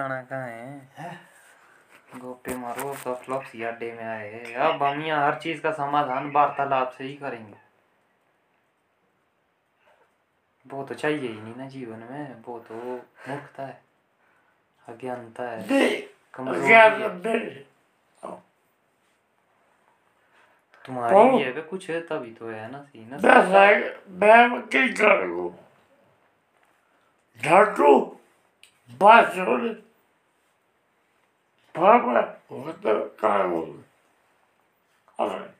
जाना कहाँ है? गोपे मारो सब फ्लॉप्स अड्डे में आए अब हम यहाँ हर चीज़ का समाधान वार्तालाप से ही करेंगे। वो तो चाहिए ही नहीं ना जीवन में वो तो मुक्त है अज्ञानता है कमज़ोरी है। तुम्हारी भी है कुछ है तभी तो है ना सी ना मैं क्या करूँ झाटू बात Baba orada kayboldu. Evet.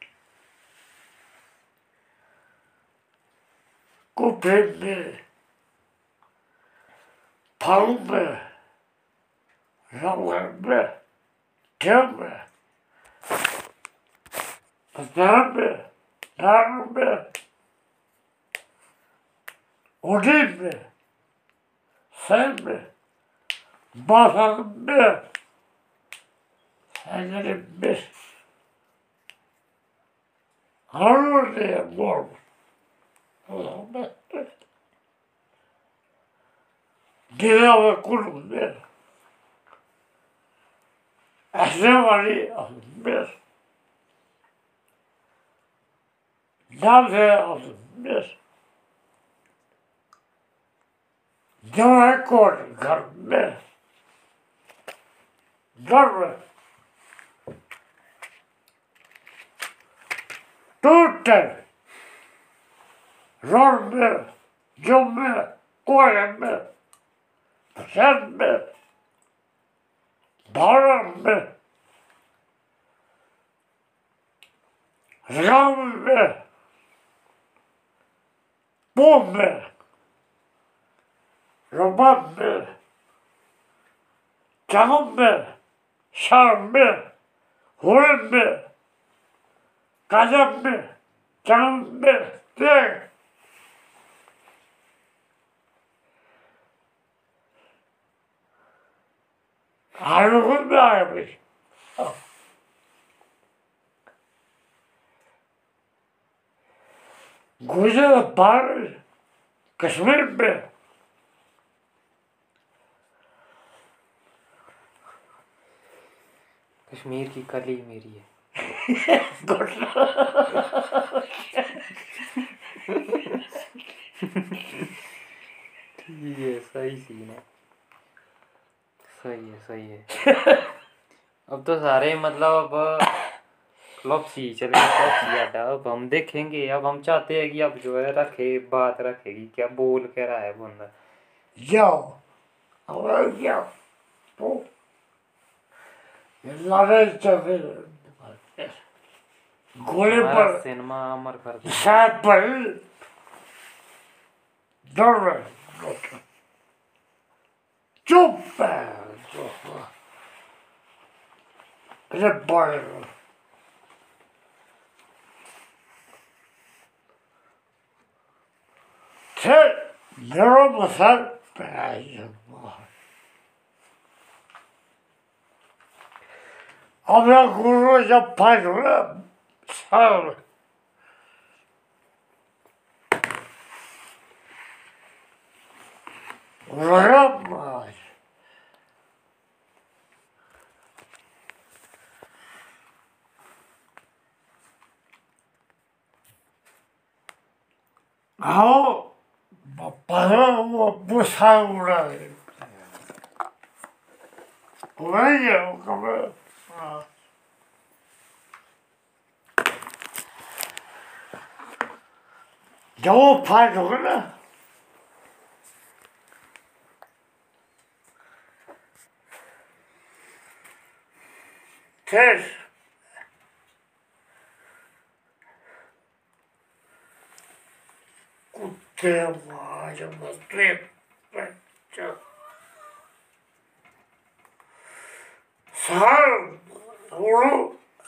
Kupimli, palmı, yalanmı, kemmi, zarmı, narmı, odin mi, sen mi, basan mı, Henry Biss. Harvard diye bol. Gire ve kulum bir. Ekrem Ali bir. Nafi aldım bir. Demek oldu garip bir. Garip. tutte Rorme, Cumme, Koyemme, Semme, Baremme, Ramme, Bomme, Romamme, Camme, Şarmme, Huremme, जुम में कोरे में शहर में भारत में राम में pome में रबाब में चाहम में शाम में होरे में काजब में चाँद में तेग आरोग्य में आया भाई। गुजरात भारत कश्मीर में। कश्मीर की कली मेरी है। ठीक है सही सीन है। सही है सही है। अब तो सारे मतलब अब क्लब सी चले क्लब सी अड्डा अब हम देखेंगे अब हम चाहते हैं कि अब जो है रखे बात रखेगी क्या बोल क्या रहा है बंदा। जाओ और जाओ तो लड़ाई चल हमारा पर सिनेमा अमर कर शायद पर दौड़ रहे चुप है चुप है। अरे बड़े Она говорила, я пойду сам. Взрывать. 아우, 바로 뭐 무사우라. 왜요, 그러면? Al. Cevap pardon ne? Tez. Kutte var, yamaz, tep, ben çok.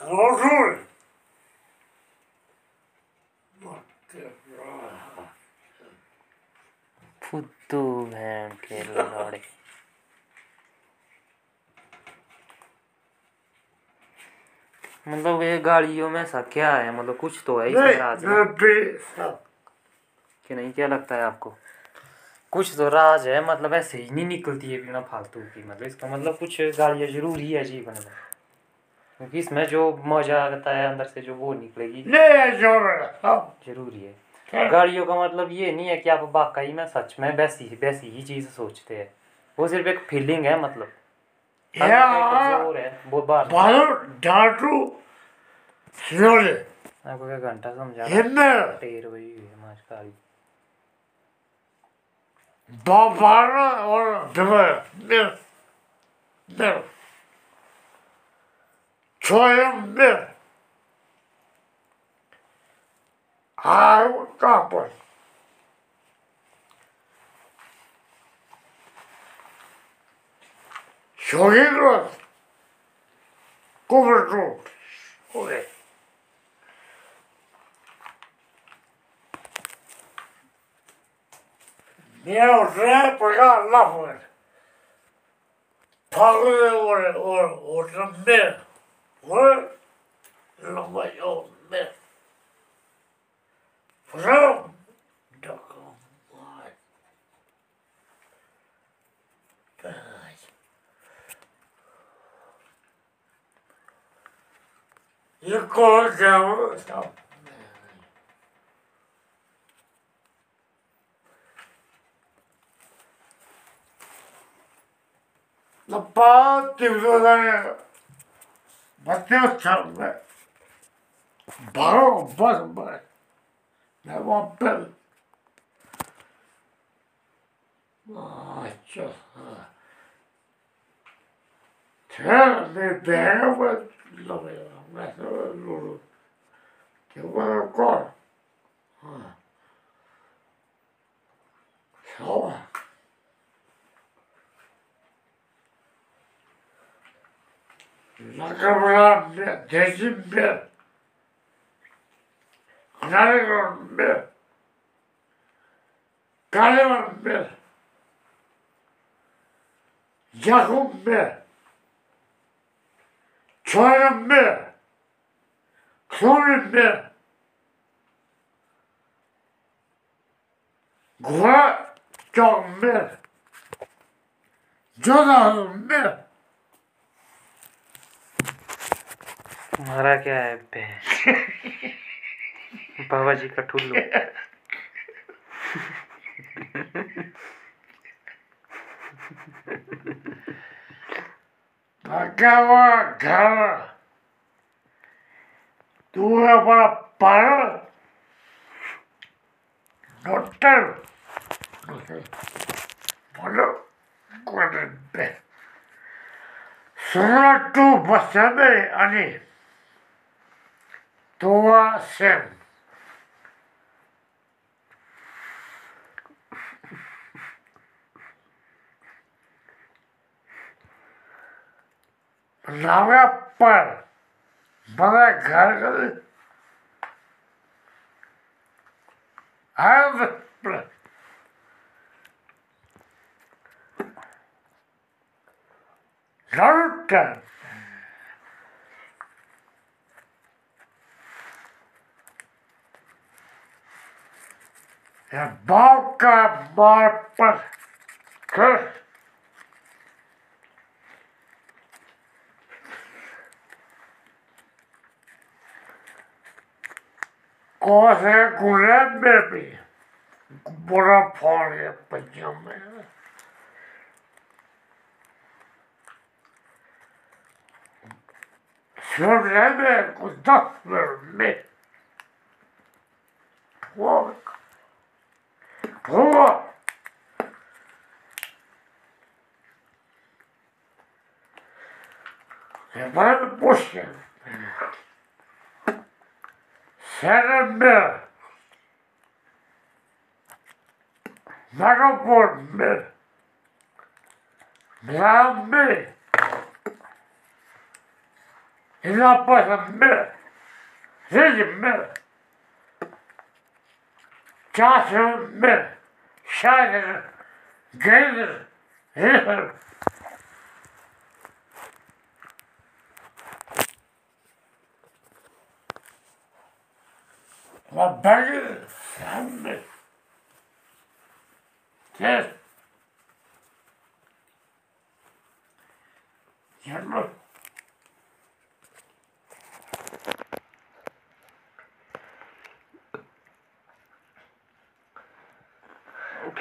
Osuun. Mutta raha. फुद्दू भैन के लौड़े मतलब ये गाड़ियों में ऐसा क्या है मतलब कुछ तो है इसमें राज कि नहीं क्या लगता है आपको कुछ तो राज है मतलब ऐसे ही नहीं निकलती है बिना फालतू की मतलब इसका मतलब कुछ गाड़ियाँ ज़रूरी है जीवन में। क्योंकि इसमें जो मज़ा आता है अंदर से जो वो निकलेगी ज़रूरी है। गाड़ियों का मतलब ये नहीं है कि आप वाकई में सच में वैसी वैसी ही चीज़ सोचते हैं। वो सिर्फ़ एक फीलिंग है मतलब। आपको क्या घंटा समझा Бабара, он такой, мир, мир. Своем мир. А как бы. 저기는 꿈을 좀 꾸네. Jag räpar lappen. Palle och och och som med. Och långa jag med. Fram. Då kom jag. Jag går där och. ಲಪ್ಪಾತಿ ಮಧ್ಯೋತ್ಸವ ಬರೋ ಒಬ್ಬ ಒಬ್ಬರು ಅಚ್ಚ Tärde bävet låg Det? Var kvar. Ha. Nakabılar bir, tezim bir. Nargon bir. Kaleman bir. Yakup bir. Çorum bir. Çorum bir. Kura çok bir. Jonah'ın bir. मारा क्या है बाबा जी का ठुल्लू। थका हुआ घर। तू है बड़ा पर। डॉक्टर। बोलो सुनो तू बस अनिल। Toa hem લાવ્યા પણ Bada ઘર કરી have Е, болка моя път. Коза е голям беби. Монополия е пътяме. Сърдеме, когато сме ми. Ловик. Roer! De bruine bosje. Serre Marokkornbe. Blaambe. İnapasambe. Zizimbe. Kasımbe. Scheider, Gelder, Hilfer. Wat ben je? Schande. Yes. Jammer.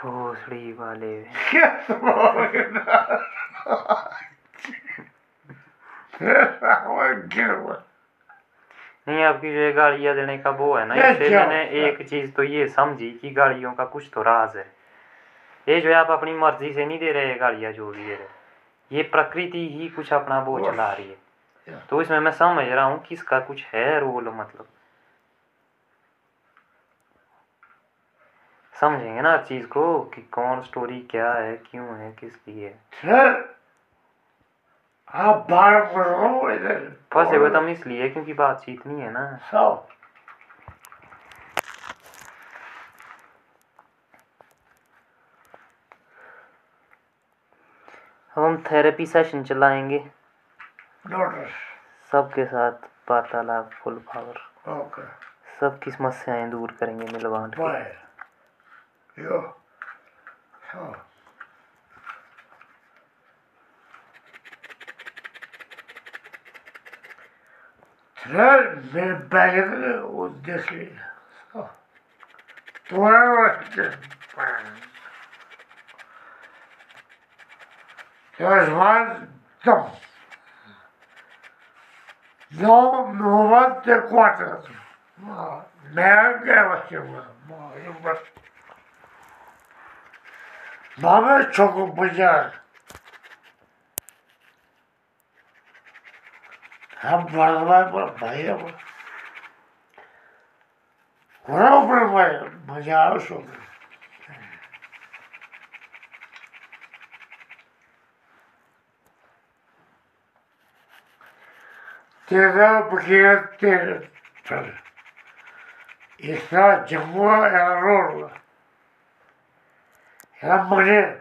भोसड़ी वाले। नहीं आपकी जो गाड़ियाँ देने का वो है ना इससे मैंने एक चीज़ तो ये समझी कि गाड़ियों का कुछ तो राज है। ये जो है आप अपनी मर्ज़ी से नहीं दे रहे गाड़ियाँ जो भी दे रहे। ये प्रकृति ही कुछ अपना वो चला रही है। तो इसमें मैं समझ रहा हूँ कि इसका कुछ है रोल मतलब। समझेंगे ना हर चीज़ को कि कौन स्टोरी क्या है क्यों है किस लिए है आप बाहर फंसे हुए तो हम इसलिए क्योंकि बातचीत नहीं है ना। सो अब हम थेरेपी सेशन चलाएँगे। नोटिस सबके साथ वार्तालाप फुल पावर ओके सबकी समस्याएँ दूर करेंगे मिल बांट के। बाय यो सो सर मेरे बैग देखिए सो तुम्हारा There's one dump. No, no one the quarter. Mamy czego powiedzieć. Tam ભણવા પણ ભાઈ ઘણો પણ મજા આવશો Teve porque İsa cuma errorla. Ya bana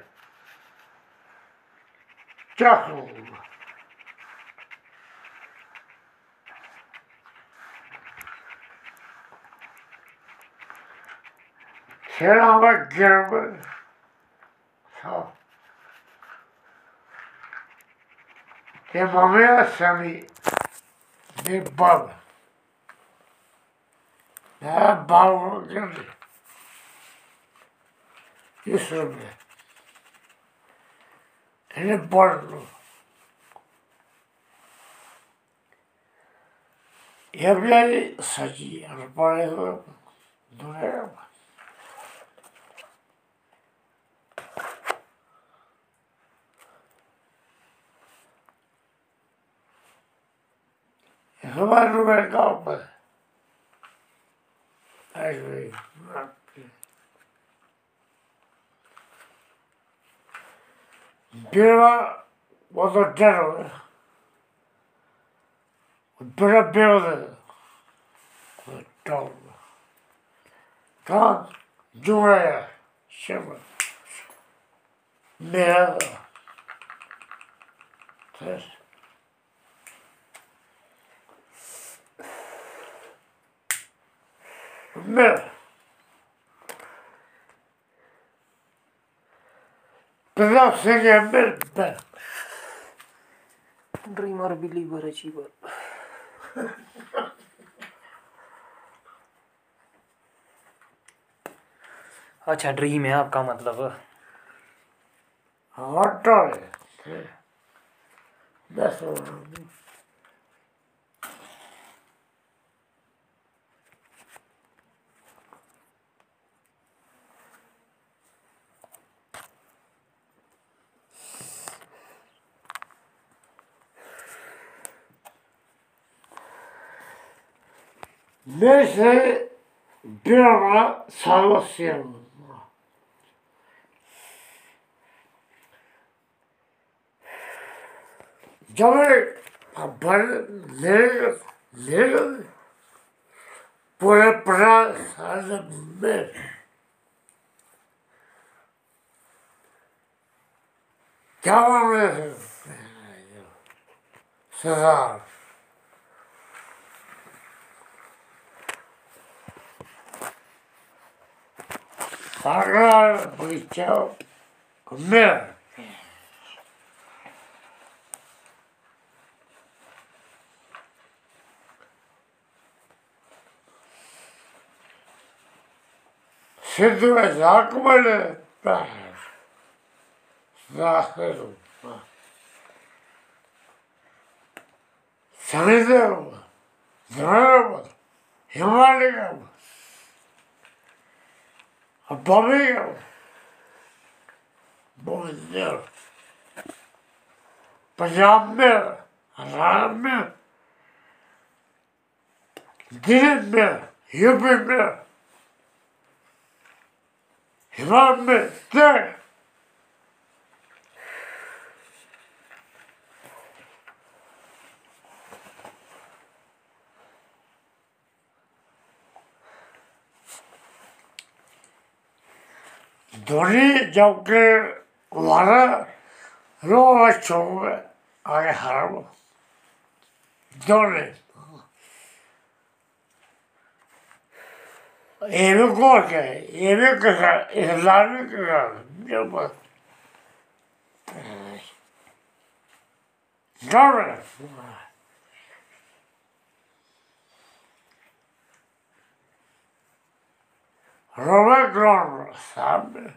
Será uma guerra só. girme. uma Demamaya ali. ты баба. Да, бабу держи. И сюда. Или борду. Я, блядь, сади, разбавил дурем. સવાર રૂપિયા કાવ was a general. Bill Bill was dumb. Tom Julia Shimmer. Miller. Mera. Però se ne merda. Dreamer believer achiever अच्छा dream है आपका मतलब Hata je. Da Bizi bir ara servis yanında. Cemil, ben ne, ne, buraya para sardım ben. Devam Sıra. Para bıçağı. Ne? Şimdi zakmalı. Zakmalı. Seni de mı? А помнил, помнил, подъемил, ранил, дымил, любимил. И. Yübüme. Himame. De. Dori jauke wara roa chowe ai haramo. Dori. Evi korke, evi kısa, İslami kısa. Yapma. Dori. Roma Roberto sabe.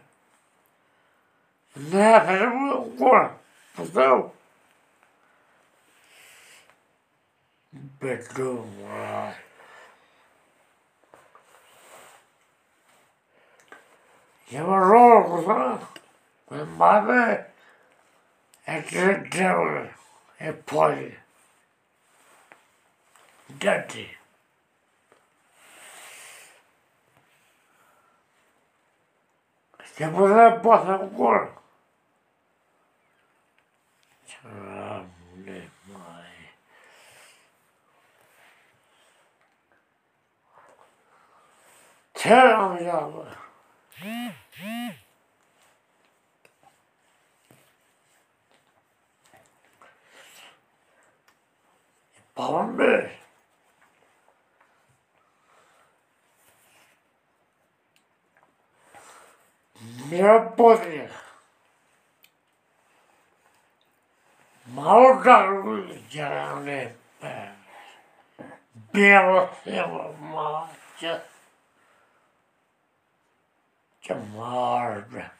Né, fazemos cura. Então, perdoa. Я вошел туда, маме, это делали, и понял. Дайте. que puede pasar un gol. 참내 마이. 체험이라고. 밤에 неопытных, молодоженных, белых сил молодец, чем можно.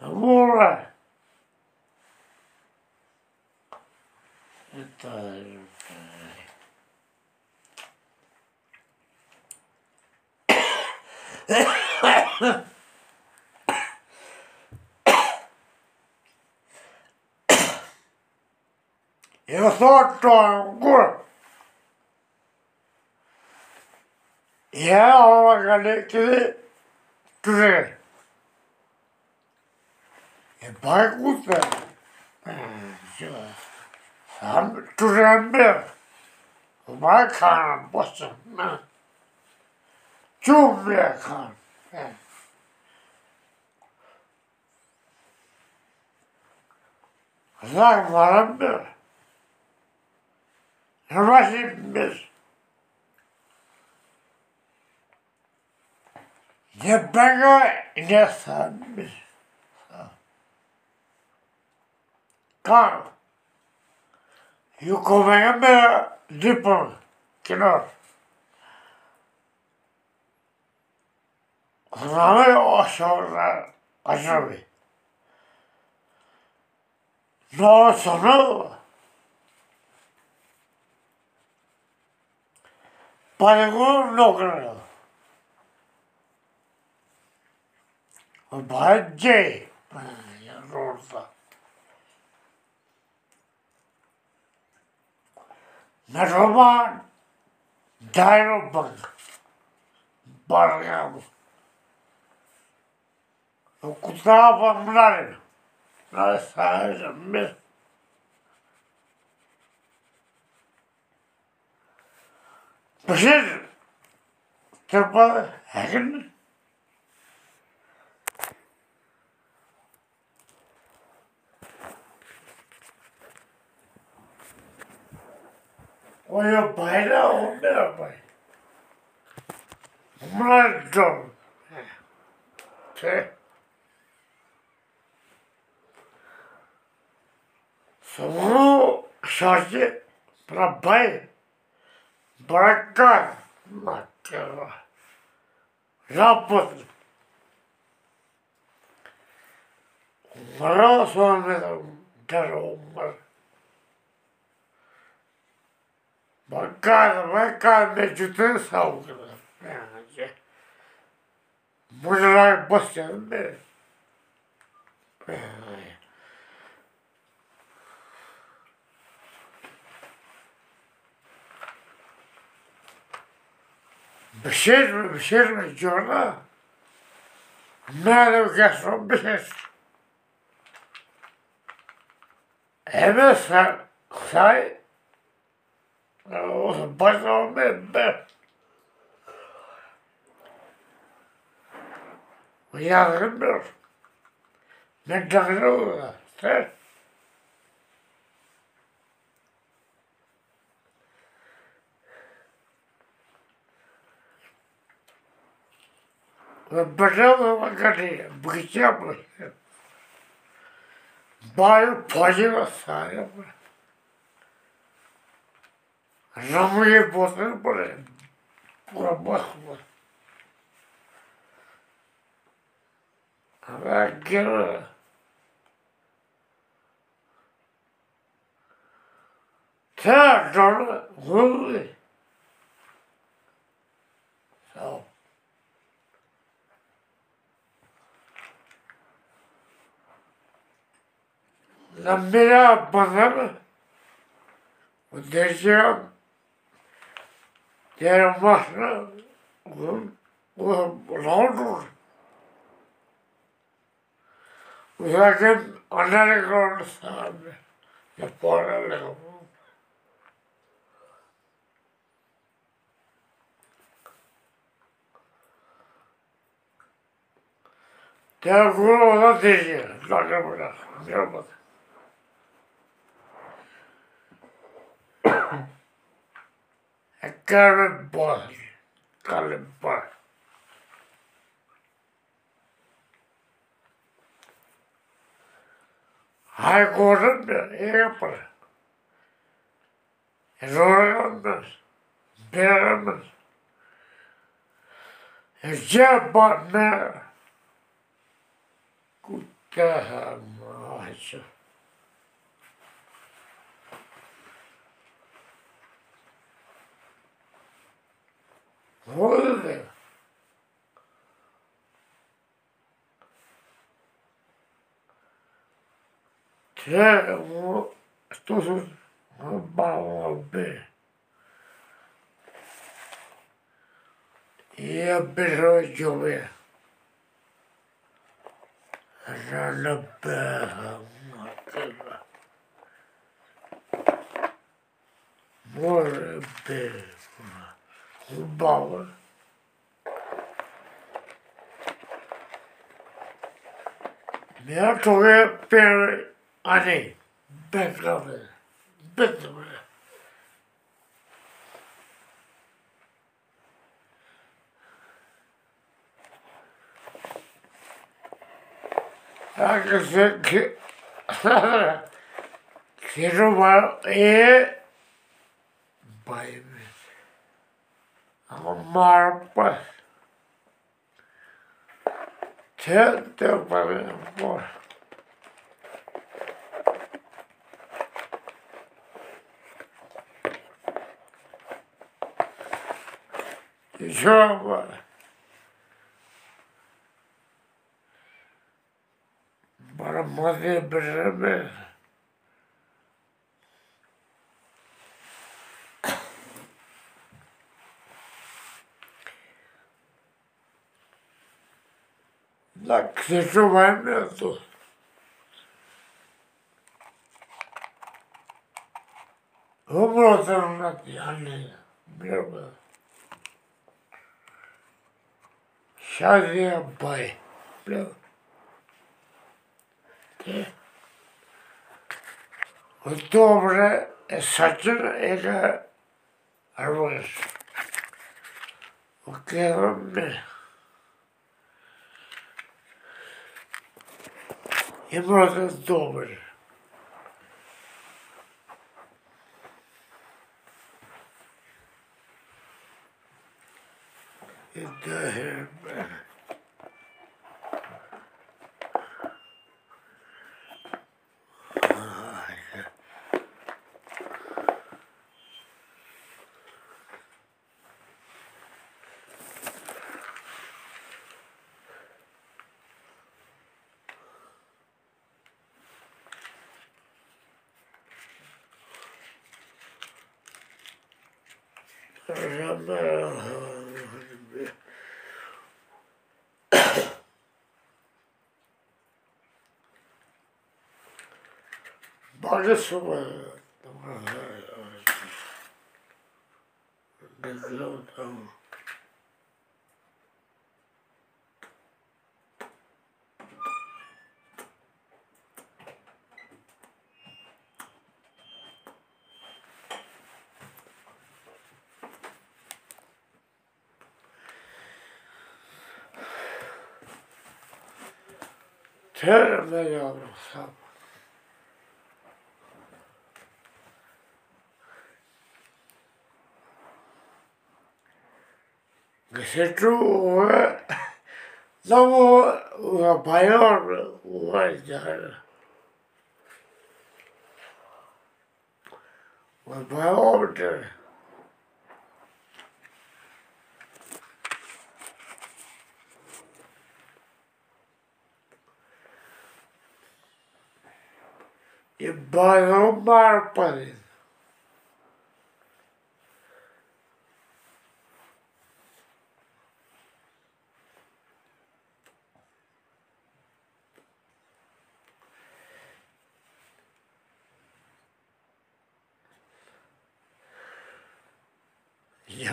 Ура! Это... Ha ha ha! Marcha. Que marcha. Amor. Então, Eu sou tongo. E é uma galera que que é bagunça. Sabe, tu lembra? Vai, cara, poxa, né? Chuva, cara. Vai, Savaş etmez. Ne bana ne sanmış. Kan. Yukumaya mı dipon kenar. Kınamı o sonra acaba. Ne sonu? Parego no creo. Vaya, vaya rosa. Me roban dairo bang bargam o kutava mrare na saia me Precies, dat was eigenlijk Olha o pai não, meu pai. Mano. Sou sorte para pai. Bırakın. Bırakın. vai Onlara sormadım der onlar. Bakar bakar meclise savunur. lá, Bunlar basın mı? Yani. Pişirme, pişirme diyorlar. Nerede garson bilir. Eve say, say bana olmayayım ben. Yardım yok. Ben tanrı olayım. Sen Bairro pode lançar, eu falei. Já me ia botando para ele. Para a guerra. Até agora, vamos ver. Tchau. Lan beni al bana mı? Diyeceğim. Diyelim bahre. Ulan ne olur? Uyandım analık olursa abi. Yapma analık olursa. Telefonu ona diyeceğim. Lan ne bırak. Ne bırak. É Caliborne. Caliborne. Algoritmo yapar. Zorlanmaz. Veremez. Cebatma. Kutaham ağacı. голови. Це стосу мало би. І обродили. Жалобега матера. Може би. bowl. Miyatoge Pere Ani Beklave Beklave Herkese ki Kirumal iyi bayım. Marpa. Tente para fora. Joga. Para poder perceber. La Cristo mandato. Humboldt anlattı anneyle beraber. Şadiye Bay. Ottobre saçın ele arvaz. O kadar He brought us добрый. It, uh, Alle som begrundet om Tørre med jævla. ಶೆಟ್ರು ನಾವು ಬಯೋರು ಮಾಡಿದ್ದಾರೆ ಬಯೋಬಿಟ್ರೆ It by Omar Perez.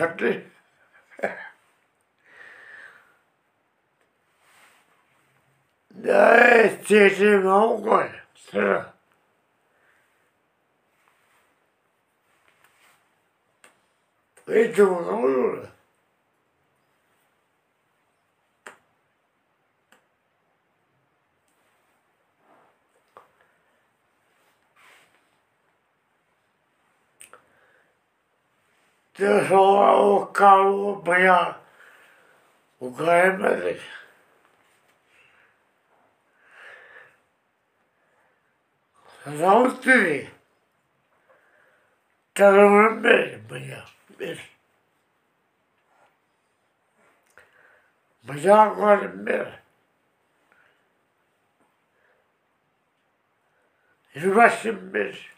yaptı. Daha istedim o kadar. Sıra. Hiç umursamıyor. de sonra o kalmaya ukayemedik. Sağlık dedi. Telefonum benim bana. Bir. Bıçağı koydum bir. Yürümesin bir.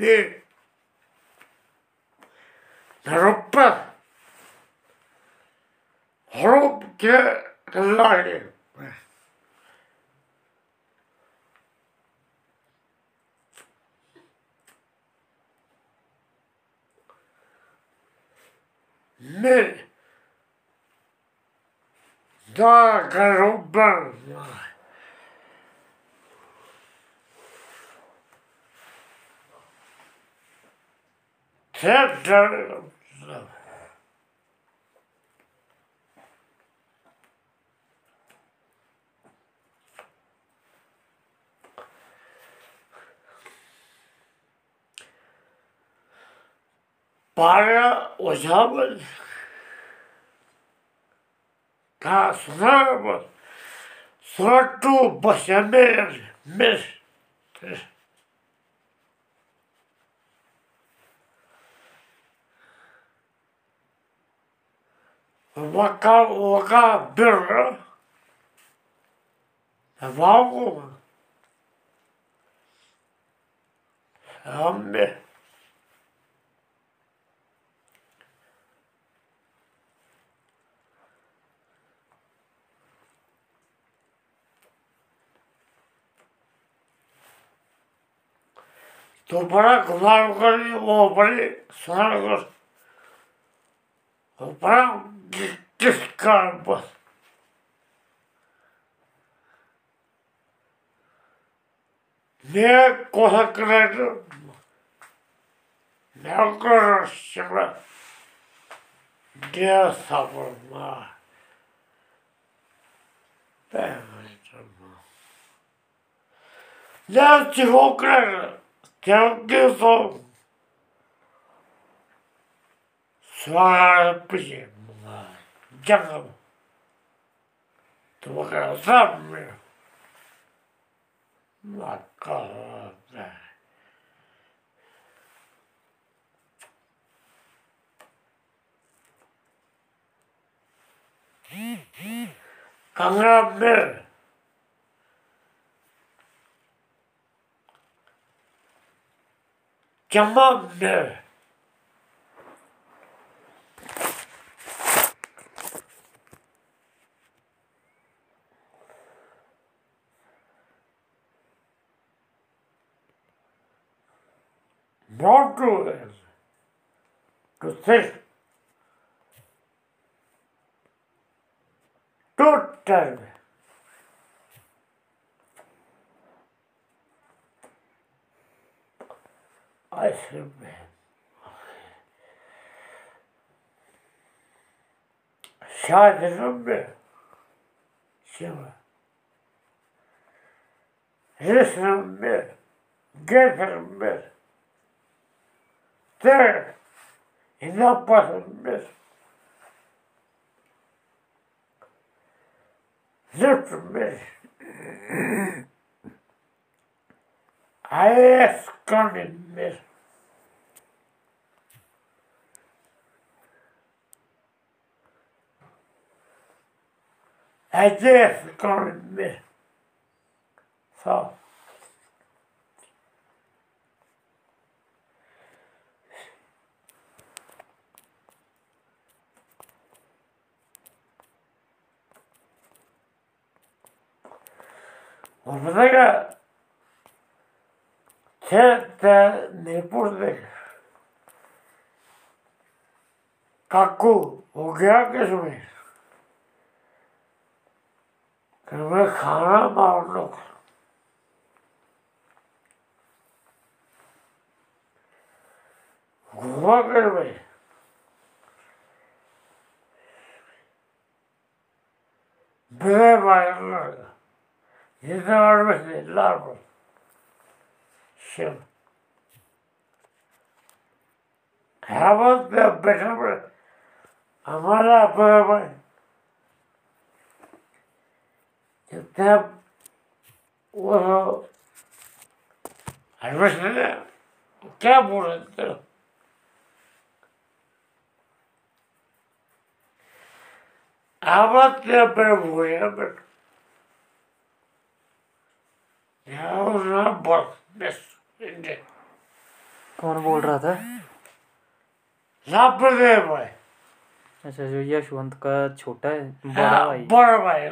med. Det var så mycket. Aroka. Aroka. Te Chapter usamos tá sonamos só tu você mesmo mesmo вокал, вокал бюро в августе. Амбе. топырақ нарғали опри сарғыш топырақ descarba. Ne korkuladım, ne karıştılar, ne sabırlar. Ben Ne çubuklar, sevgi son. Sonra yapacağım. дякую. Тому казав мені. Макарона. Кагабе. Кагабе. Is to think total I should be Sadece Shiva. Listen me. Third, is not possible. Zipfmes. Æskanimmis. Æskanimmis. Þá. काकू हो गया मैं खाना मार लो। घुमा कर में। बिना मार। लगा Yıllar mı? Yıllar mı? Şimdi. Hemen de benim हमारा böyle जब वो हमेशा क्या बोल रहे थे आवाज़ क्या पर हुए बट कौन बोल रहा था? लापरवाह भाई। अच्छा जो यशवंत का छोटा है बड़ा भाई। बड़ा भाई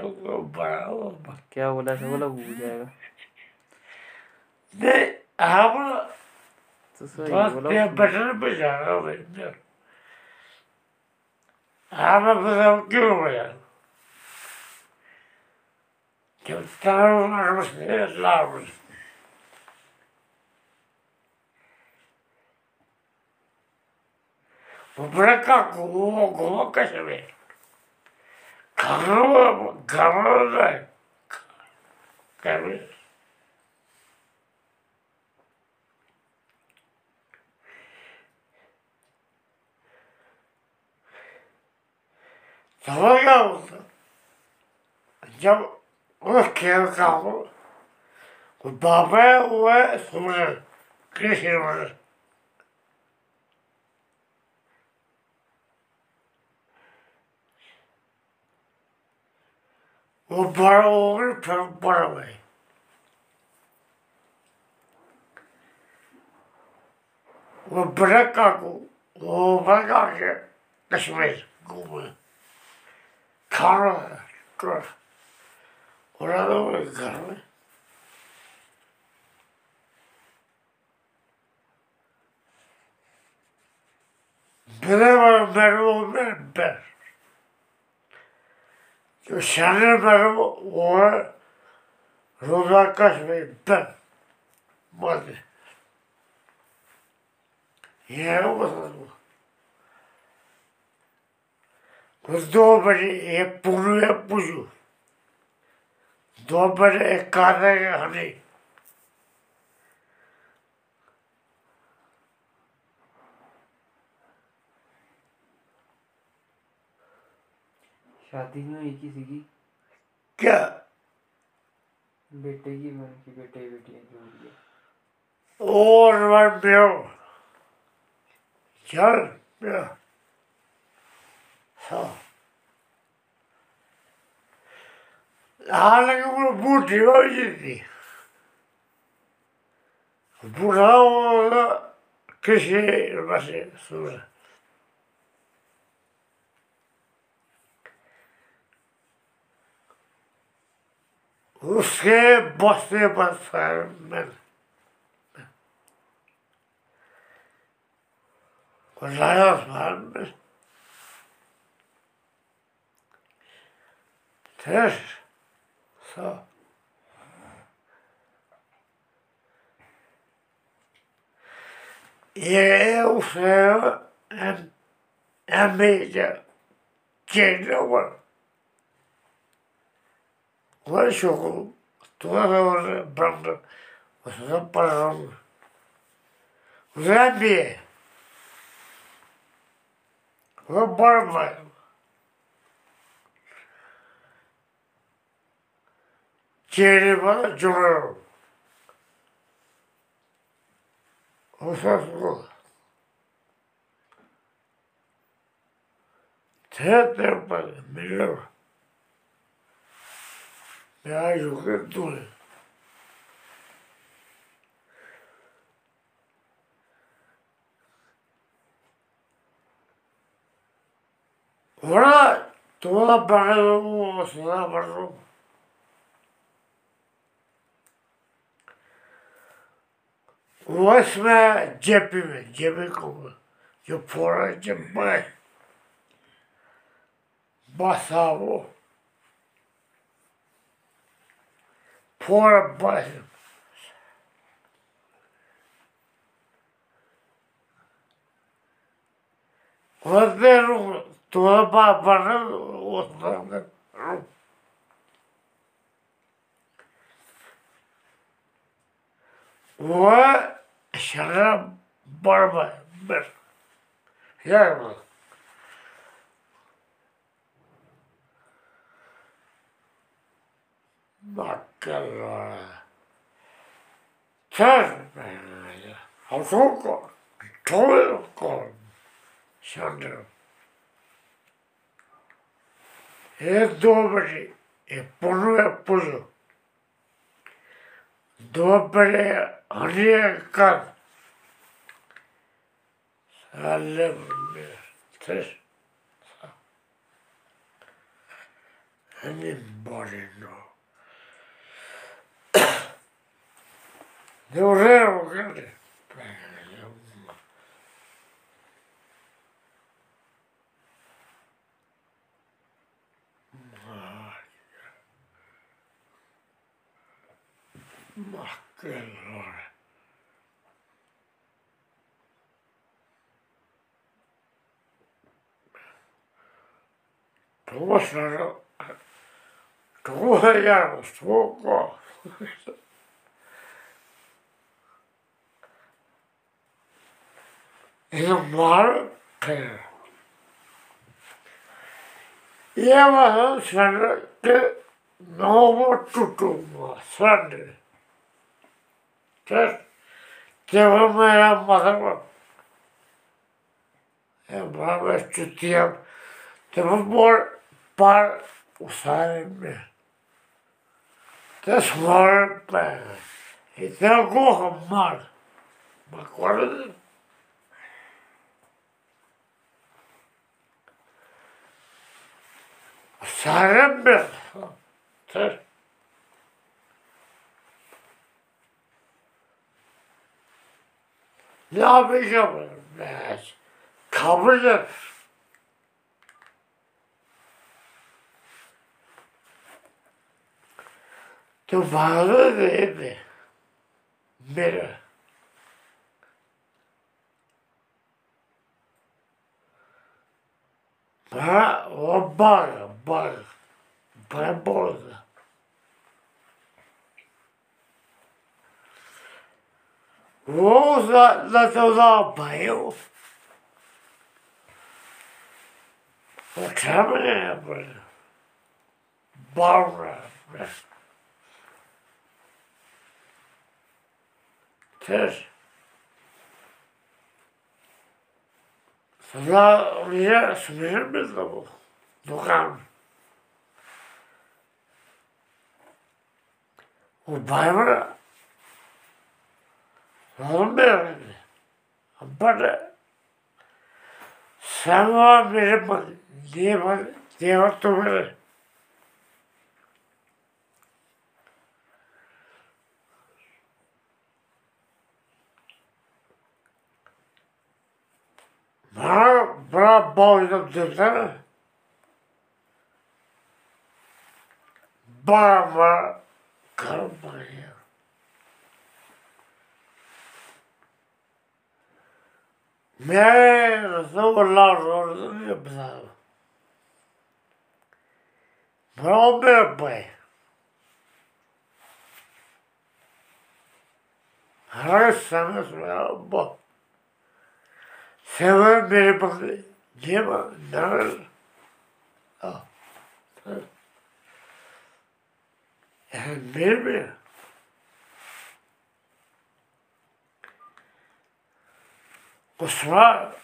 बड़ा क्या बोला था बोला भूल जाएगा। नहीं हम तो सही बोला। बटन पे जाना भाई हम बताओ क्यों भैया जब तारों tentaram as o almas. buraco alguma coisa mesmo. Caramba, caramba, caramba. Давай я уже. Я खेल का हो वो बाबा है वो है सूर्य कृष्ण वो बड़ा हो गए फिर बड़ा हुए वो बड़ा काकू वो बड़ा के कश्मीर घूमे खाना है तो उड़ा दो घर में मेरे वो मेरे जो शानर मेरे वो है रोजा कश्मीर बेस्ट मज़े ये है वो सब कुछ दो बजे ये पुरु है पुजू दो बजे एक काने के हनी शादी में हुई किसी की क्या? बेटे की बहन की बेटे बेटियाँ जो भी है। और मैं मेरो चल मेरो हाँ। हालांकि वो बूढ़ी हो जाती बूढ़ा होगा किसी बसे सुना उसके बसने बस मैं So. Je heel veel en, en beetje kinderen. Was je goed? Toen was het branden. Was het branden. Wat heb? Jeremiah Joel. Osasuna. Teatro melhor. Me ajuda tudo. Ora, toda a barra, toda a. ciudad barro. वो इसमें JP में JP को जो फोड़ा जब मैं बस वो फोड़ा बस Rodeiro, toda babana, outra. Ve Şarap barba bir. Yer bu. Bakkala. Çar. Hasıl kol. Tol kol. Şarap. E dobri. E punu e punu. दोपहर हरियकर साले tres. Anybody know they were there already Russland troje jaar was volkomen. In een markt. Я могу садиться нового тутума, сады. Так, тебе моя мама. Я баба, что тебе, тебе боль. but beside me. This morning, hiç alkohol var. Bak orada Sarım bir. Dur. Ne yapacağım? Kabul et. O bar, bar. Bar borda. O za, za da baio. O kamera, bar. För... Så jag Söz. Sonra då sürüşür müydü Och Dukan. O bayrağı olmuyor. Bana Sen var benim det var tutmalı. para a borda do terra, Bárbara Carvalho. Minha relação lá no minha pessoa. Para o meu pai. Harus sene sonra bu. Seven beni bak. Niye bak? Nerede? Ah. Yani benim mi? Kusura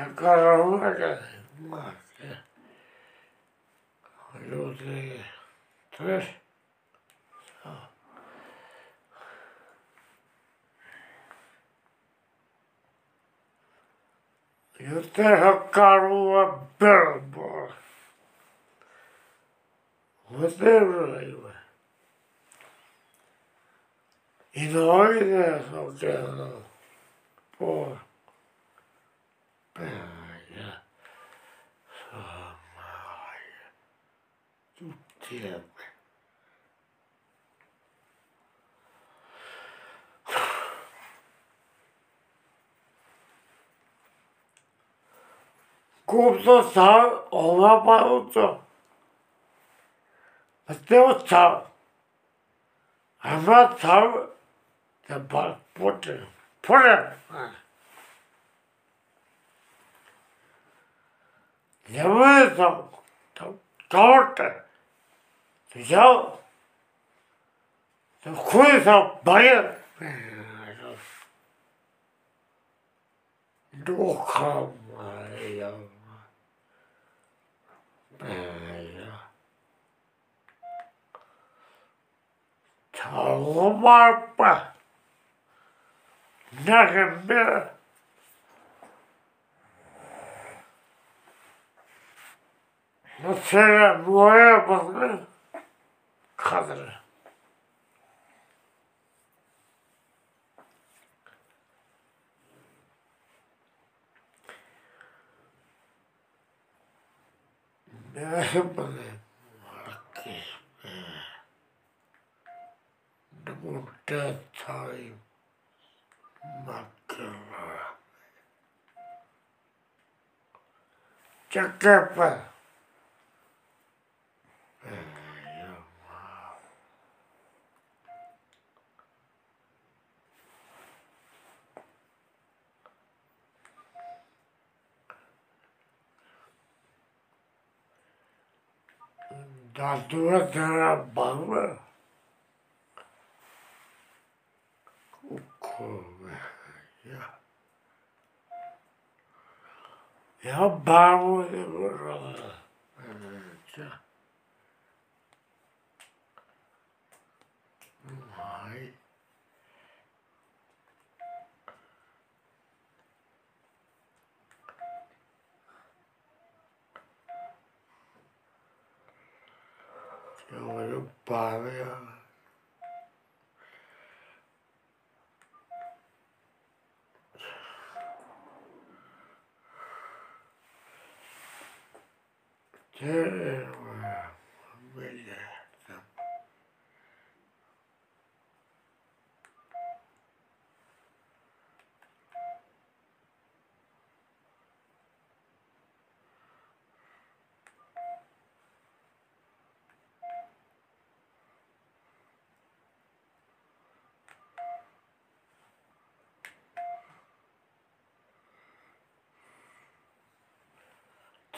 Agora olha, marca. Eu tenho três. Eu tenho caro a Bilbo. Odeio E não é essa, não. Porra. Kūpto sāu o mā pāru tō. Mā te o sāu. A mā sāu te pāru pōtero. Живи там, там, торта. Я, там, хуй там, боя. Духа моя. Моя. Талмапа. Нашим миром. Mesela boya bakın kadını. Merak bakayım. Muhtar sahip bakıma. Çakapa. a tua trabalha é o comédia. É a bala de Yo era un padre. Yeah.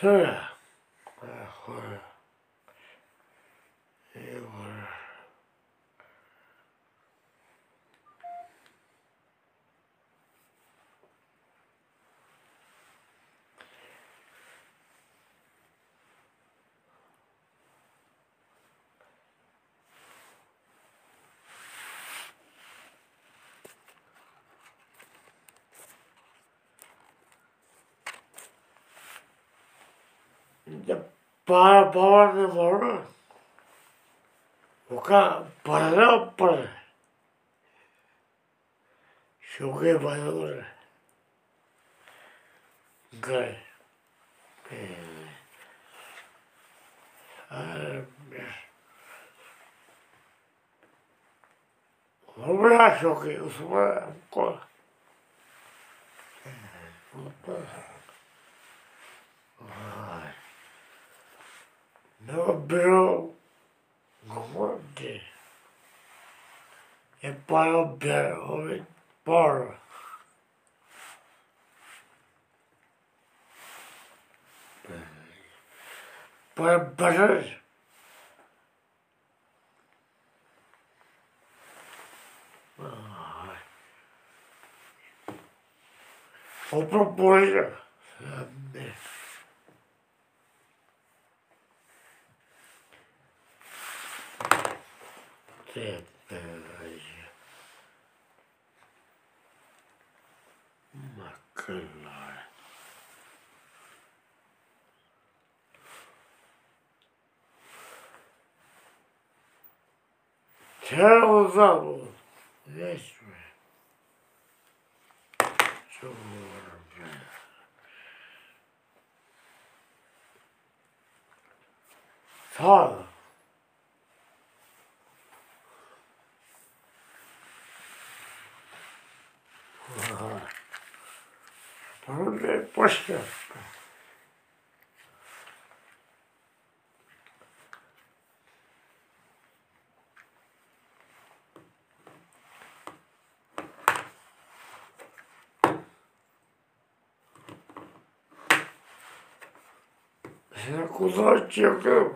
Turn para para. De volta o cara é para não para. Cheguei para agora gai um abraço aqui os meus colegas Nobro Gode. É, é? é para o Power. Para Brother. Vou O Amém. Evet. Makarlar. Teozavul. Resmi. Çok umarım. Sağ olun. пощастка. Я куда чекав?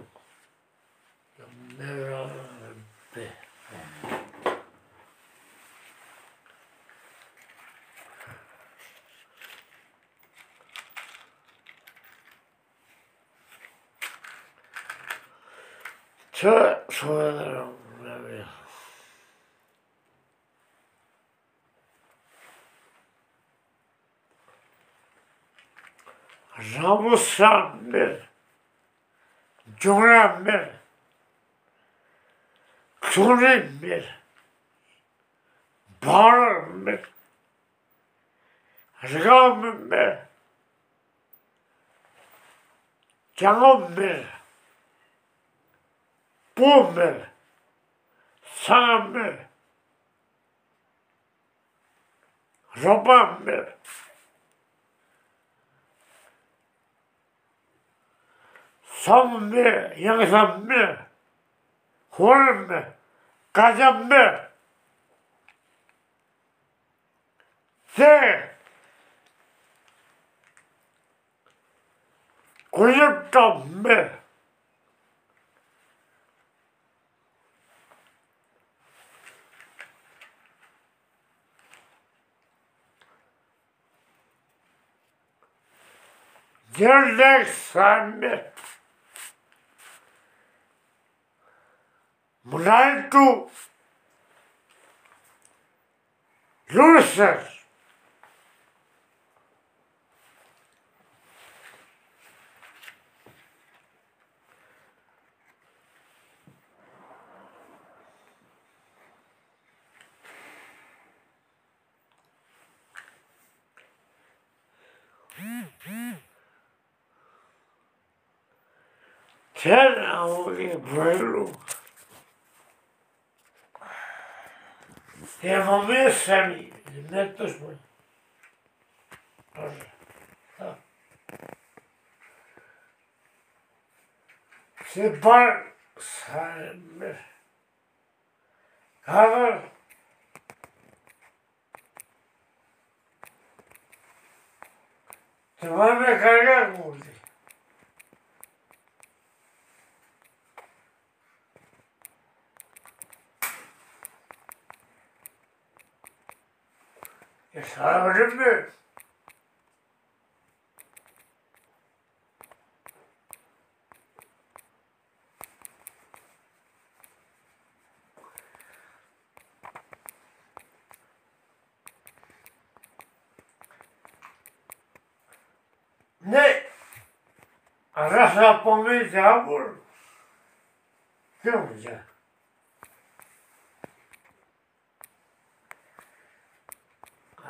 musabbir, cunabir, tunibir, bağırmir, rıgamir, canımir, bumir, samir, robamir. 선배, 영선배, 홀배, 가전배, 세, 구십점배, 열넷 삼미, morale to losers. Sen avı varlık Devolver sami. Ne düşman. Тоже. Да. Separ sarılır. Kalır. Duvarla carregar, kurdu. Yaşar Hocam mı? Ne? Raz zapomnieć zabór.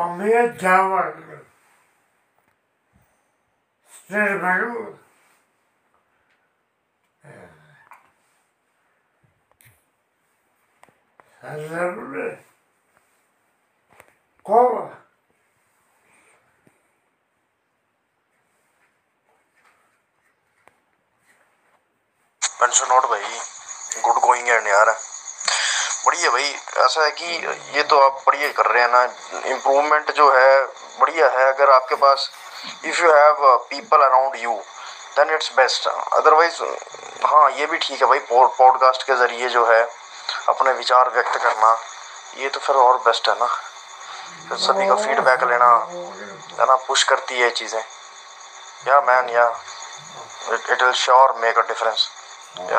Pamir Jawar. Stir Baru. Hazır Kova. Pension note भाई good going and यार बढ़िया भाई। ऐसा है कि ये तो आप बढ़िया कर रहे हैं ना। इम्प्रूवमेंट जो है, बढ़िया है। अगर आपके पास if you have people around you then it's best otherwise हाँ ये भी ठीक है भाई। पॉडकास्ट के ज़रिए जो है, अपने विचार व्यक्त करना, ये तो फिर और बेस्ट है ना। फिर सभी का फीडबैक लेना, है ना। पुश करती है चीज़ें। Yeah man yeah it will sure make a difference या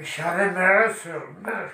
Ich habe mehr.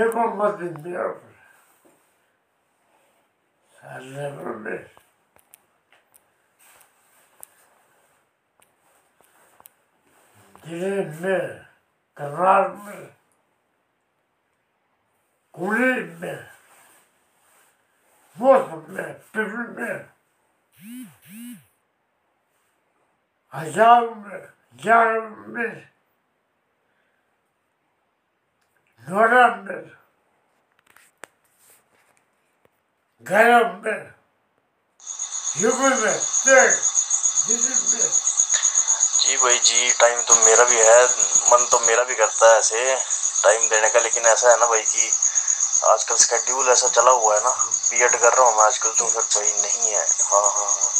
Kim olma bilmiyorum. Sen ne bilmiyorsun? Gireyim mi? Kırar mı? Kuleyim mi? Bozum mu? Püfüm mü? Acayip mi? Yarım mı? में तेज दिल्ली में जी भाई जी time तो मेरा भी है मन तो मेरा भी करता है ऐसे टाइम देने का लेकिन ऐसा है ना भाई कि आजकल स्केड्यूल ऐसा चला हुआ है ना बीएड कर रहा हूँ मैं आजकल तो फिर भाई नहीं है। हाँ हाँ हाँ।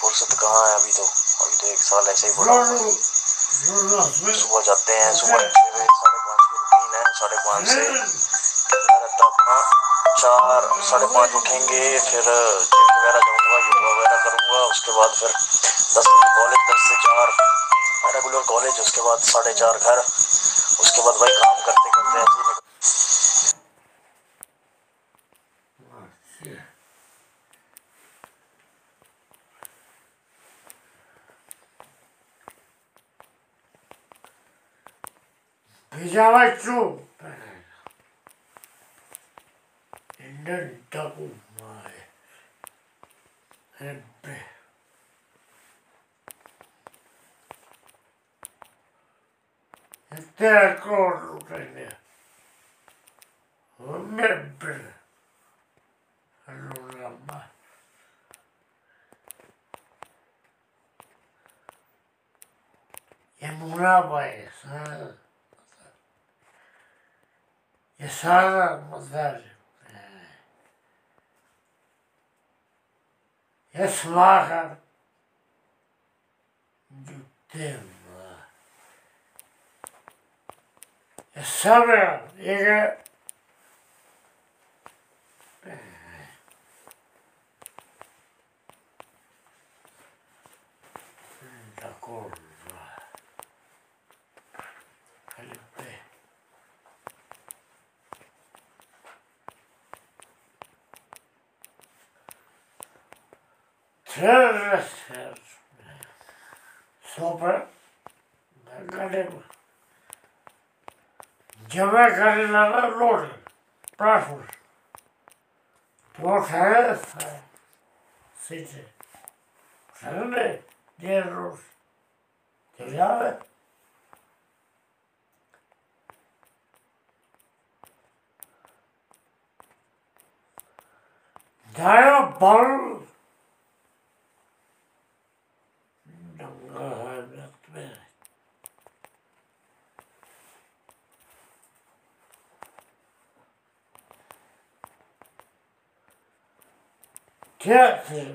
फुर्सत कहाँ है अभी तो? अभी तो एक साल ऐसे ही है। सुबह जाते हैं सुबह रूटीन है साढ़े पाँच से। अपना चार, साढ़े पाँच उठेंगे, फिर जिम वगैरह जाऊँगा योगा वगैरह करूँगा, उसके बाद फिर दस बजे कॉलेज दस से चार। रेगुलर कॉलेज उसके बाद साढ़े चार घर, उसके बाद भाई काम करते करते ऐसे ही निकल- Dagomar. Ebbe. E te la corrupene. Un ebbe. Allora, ma... E murava essa. E sara, madre. é Slagar do é Sabe, ele Sır. Sopa. Kadın. Cebe kadınlara rol. Bırakmış. Bu taraf. Sizi. Sen mi? Diğer rol. Dünya Daya bal Teatro.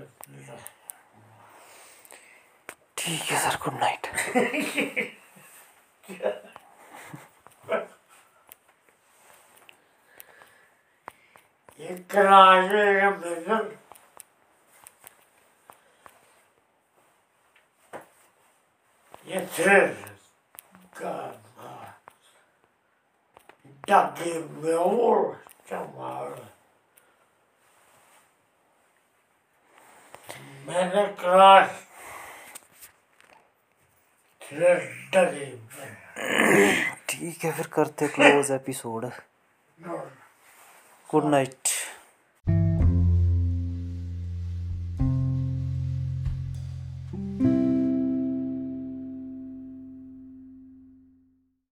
ठीक है sir good night एक राजे का बेदन ये tres gama daqui meu chamar मैंने class ठीक है फिर करते क्लोज एपिसोड गुड नाइट